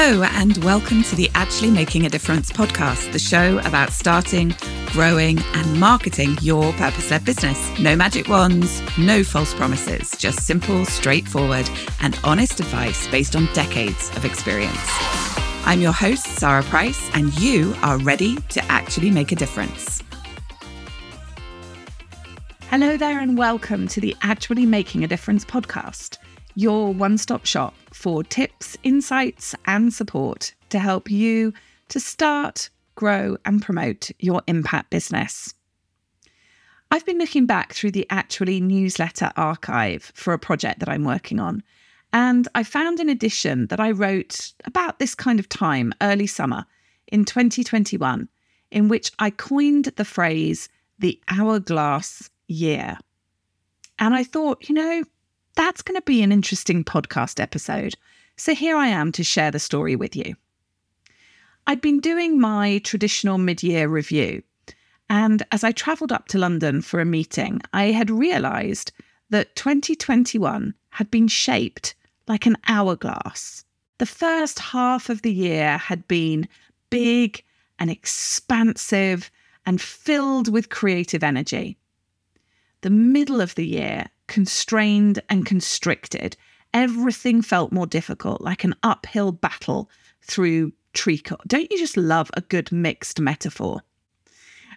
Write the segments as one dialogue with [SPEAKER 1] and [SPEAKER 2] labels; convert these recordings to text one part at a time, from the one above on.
[SPEAKER 1] Hello, and welcome to the Actually Making a Difference podcast, the show about starting, growing, and marketing your purpose led business. No magic wands, no false promises, just simple, straightforward, and honest advice based on decades of experience. I'm your host, Sarah Price, and you are ready to actually make a difference. Hello there, and welcome to the Actually Making a Difference podcast your one stop shop for tips, insights, and support to help you to start, grow, and promote your impact business. I've been looking back through the Actually newsletter archive for a project that I'm working on, and I found an edition that I wrote about this kind of time, early summer in 2021, in which I coined the phrase the hourglass year. And I thought, you know, that's going to be an interesting podcast episode. So here I am to share the story with you. I'd been doing my traditional mid year review, and as I travelled up to London for a meeting, I had realised that 2021 had been shaped like an hourglass. The first half of the year had been big and expansive and filled with creative energy. The middle of the year constrained and constricted. Everything felt more difficult, like an uphill battle through treacle. Don't you just love a good mixed metaphor?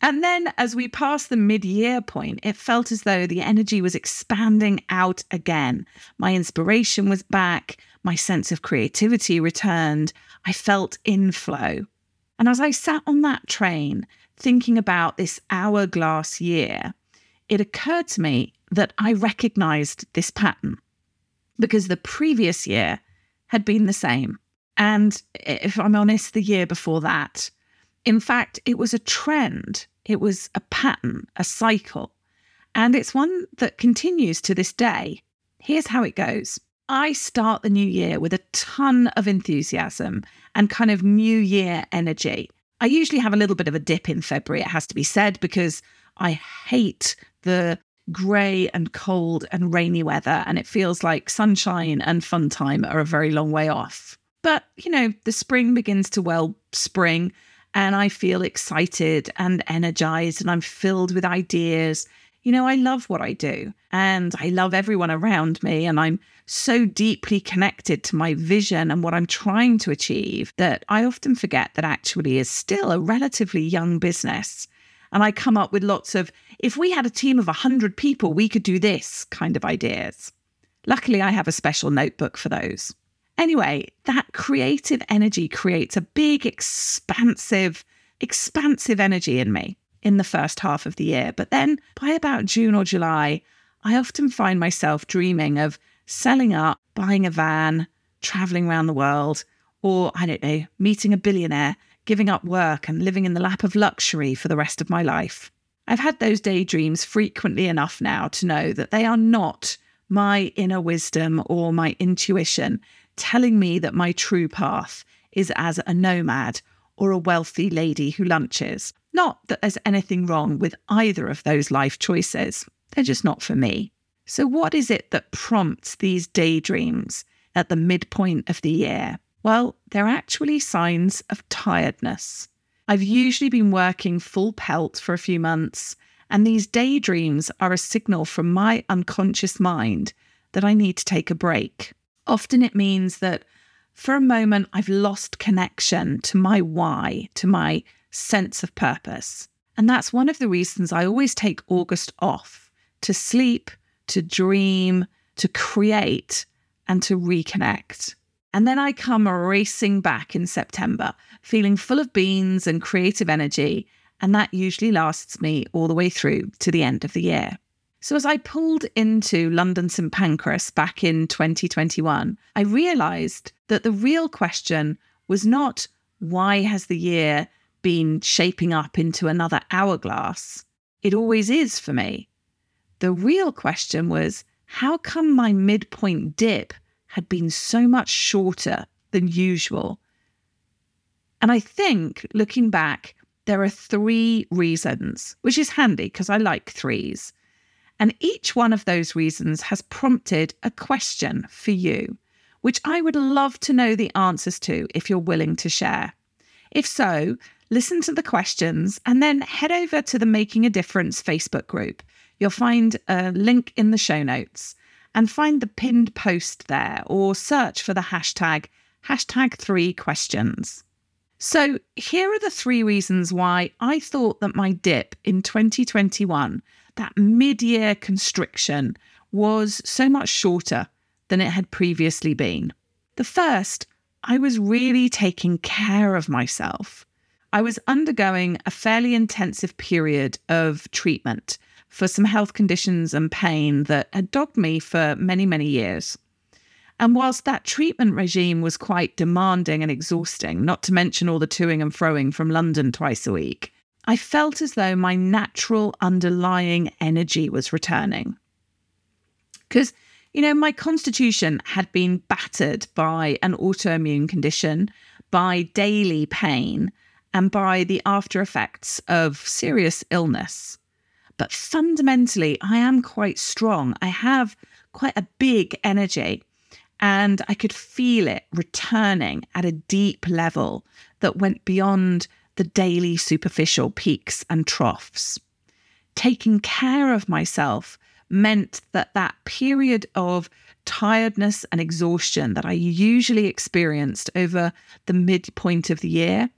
[SPEAKER 1] And then as we passed the mid year point, it felt as though the energy was expanding out again. My inspiration was back. My sense of creativity returned. I felt inflow. And as I sat on that train, thinking about this hourglass year, it occurred to me that I recognized this pattern because the previous year had been the same. And if I'm honest, the year before that, in fact, it was a trend, it was a pattern, a cycle. And it's one that continues to this day. Here's how it goes I start the new year with a ton of enthusiasm and kind of new year energy. I usually have a little bit of a dip in February, it has to be said, because I hate the grey and cold and rainy weather, and it feels like sunshine and fun time are a very long way off. But, you know, the spring begins to well spring, and I feel excited and energized, and I'm filled with ideas. You know, I love what I do, and I love everyone around me, and I'm so deeply connected to my vision and what I'm trying to achieve that I often forget that actually is still a relatively young business. And I come up with lots of, if we had a team of 100 people, we could do this kind of ideas. Luckily, I have a special notebook for those. Anyway, that creative energy creates a big, expansive, expansive energy in me in the first half of the year. But then by about June or July, I often find myself dreaming of selling up, buying a van, traveling around the world, or I don't know, meeting a billionaire giving up work and living in the lap of luxury for the rest of my life. I've had those daydreams frequently enough now to know that they are not my inner wisdom or my intuition telling me that my true path is as a nomad or a wealthy lady who lunches. Not that there's anything wrong with either of those life choices, they're just not for me. So, what is it that prompts these daydreams at the midpoint of the year? Well, they're actually signs of tiredness. I've usually been working full pelt for a few months, and these daydreams are a signal from my unconscious mind that I need to take a break. Often it means that for a moment I've lost connection to my why, to my sense of purpose. And that's one of the reasons I always take August off to sleep, to dream, to create, and to reconnect. And then I come racing back in September, feeling full of beans and creative energy. And that usually lasts me all the way through to the end of the year. So, as I pulled into London St Pancras back in 2021, I realised that the real question was not why has the year been shaping up into another hourglass? It always is for me. The real question was how come my midpoint dip had been so much shorter than usual. And I think looking back, there are three reasons, which is handy because I like threes. And each one of those reasons has prompted a question for you, which I would love to know the answers to if you're willing to share. If so, listen to the questions and then head over to the Making a Difference Facebook group. You'll find a link in the show notes and find the pinned post there or search for the hashtag hashtag three questions. So, here are the three reasons why I thought that my dip in 2021, that mid year constriction, was so much shorter than it had previously been. The first, I was really taking care of myself. I was undergoing a fairly intensive period of treatment for some health conditions and pain that had dogged me for many, many years. And whilst that treatment regime was quite demanding and exhausting, not to mention all the toing and froing from London twice a week, I felt as though my natural underlying energy was returning. Because, you know, my constitution had been battered by an autoimmune condition, by daily pain, and by the after effects of serious illness. But fundamentally, I am quite strong. I have quite a big energy and I could feel it returning at a deep level that went beyond the daily superficial peaks and troughs. Taking care of myself meant that that period of tiredness and exhaustion that I usually experienced over the midpoint of the year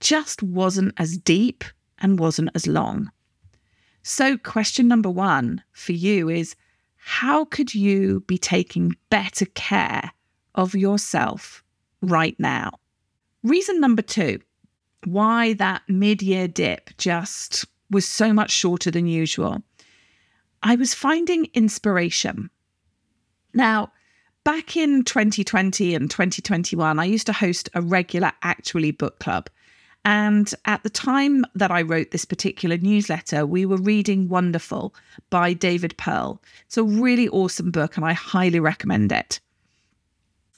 [SPEAKER 1] just wasn't as deep and wasn't as long. So, question number one for you is how could you be taking better care of yourself right now? Reason number two why that mid year dip just was so much shorter than usual. I was finding inspiration. Now, back in 2020 and 2021, I used to host a regular Actually Book Club. And at the time that I wrote this particular newsletter, we were reading Wanderful by David Pearl. It's a really awesome book, and I highly recommend it.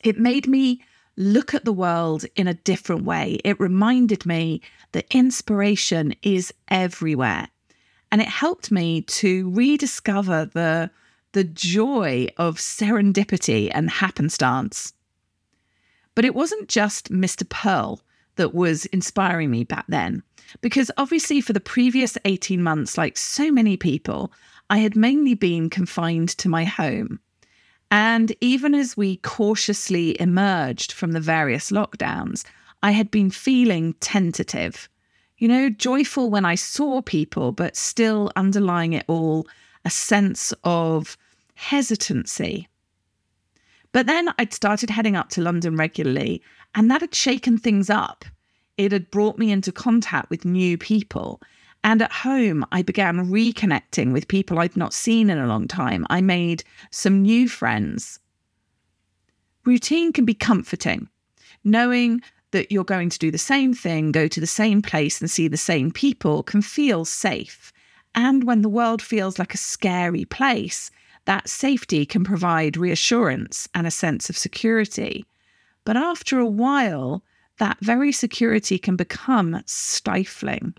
[SPEAKER 1] It made me look at the world in a different way. It reminded me that inspiration is everywhere. And it helped me to rediscover the, the joy of serendipity and happenstance. But it wasn't just Mr. Pearl that was inspiring me back then. Because obviously, for the previous 18 months, like so many people, I had mainly been confined to my home. And even as we cautiously emerged from the various lockdowns, I had been feeling tentative, you know, joyful when I saw people, but still underlying it all, a sense of hesitancy. But then I'd started heading up to London regularly, and that had shaken things up. It had brought me into contact with new people. And at home, I began reconnecting with people I'd not seen in a long time. I made some new friends. Routine can be comforting, knowing that you're going to do the same thing, go to the same place, and see the same people can feel safe. And when the world feels like a scary place, that safety can provide reassurance and a sense of security. But after a while, that very security can become stifling.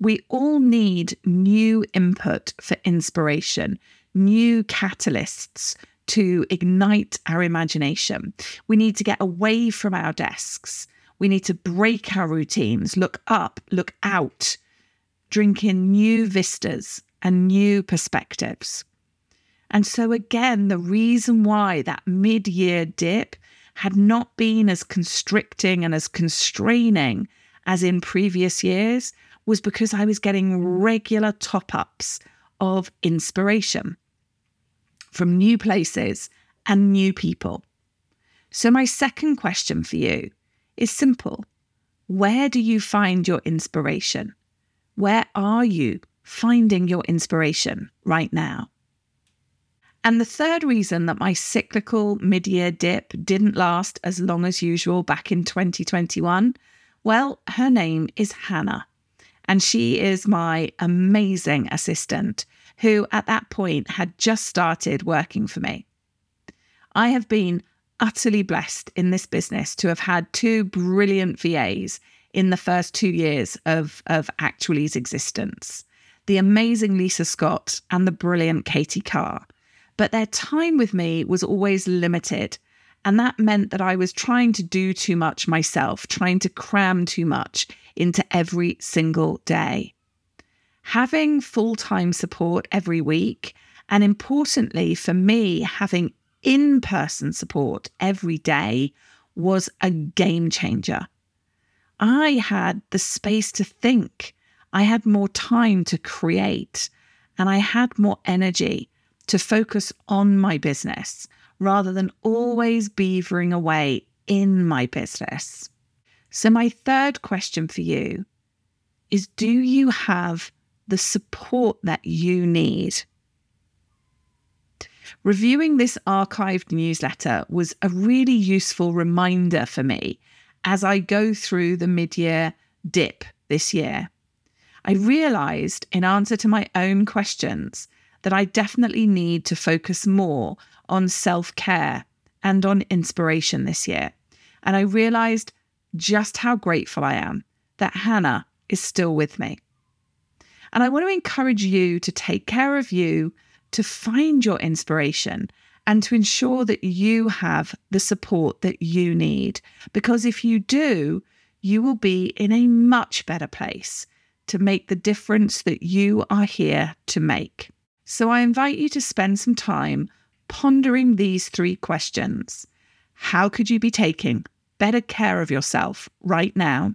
[SPEAKER 1] We all need new input for inspiration, new catalysts to ignite our imagination. We need to get away from our desks. We need to break our routines, look up, look out, drink in new vistas and new perspectives. And so, again, the reason why that mid year dip had not been as constricting and as constraining as in previous years was because I was getting regular top ups of inspiration from new places and new people. So, my second question for you is simple Where do you find your inspiration? Where are you finding your inspiration right now? And the third reason that my cyclical mid year dip didn't last as long as usual back in 2021, well, her name is Hannah. And she is my amazing assistant who at that point had just started working for me. I have been utterly blessed in this business to have had two brilliant VAs in the first two years of, of Actually's existence the amazing Lisa Scott and the brilliant Katie Carr but their time with me was always limited. And that meant that I was trying to do too much myself, trying to cram too much into every single day. Having full time support every week, and importantly for me, having in person support every day was a game changer. I had the space to think, I had more time to create, and I had more energy to focus on my business rather than always beavering away in my business. So, my third question for you is Do you have the support that you need? Reviewing this archived newsletter was a really useful reminder for me as I go through the mid year dip this year. I realized, in answer to my own questions, that I definitely need to focus more on self care and on inspiration this year. And I realized just how grateful I am that Hannah is still with me. And I want to encourage you to take care of you, to find your inspiration, and to ensure that you have the support that you need. Because if you do, you will be in a much better place to make the difference that you are here to make. So I invite you to spend some time pondering these three questions. How could you be taking better care of yourself right now?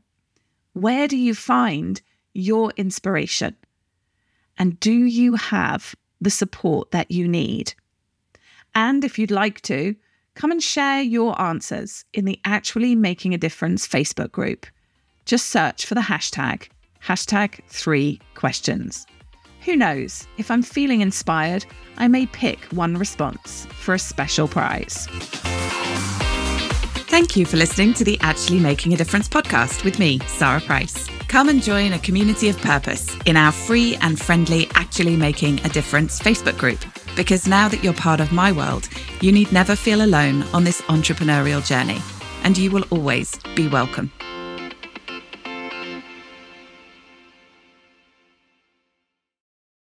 [SPEAKER 1] Where do you find your inspiration? And do you have the support that you need? And if you'd like to, come and share your answers in the Actually Making a Difference Facebook group. Just search for the hashtag, hashtag three questions. Who knows, if I'm feeling inspired, I may pick one response for a special prize. Thank you for listening to the Actually Making a Difference podcast with me, Sarah Price. Come and join a community of purpose in our free and friendly Actually Making a Difference Facebook group. Because now that you're part of my world, you need never feel alone on this entrepreneurial journey, and you will always be welcome.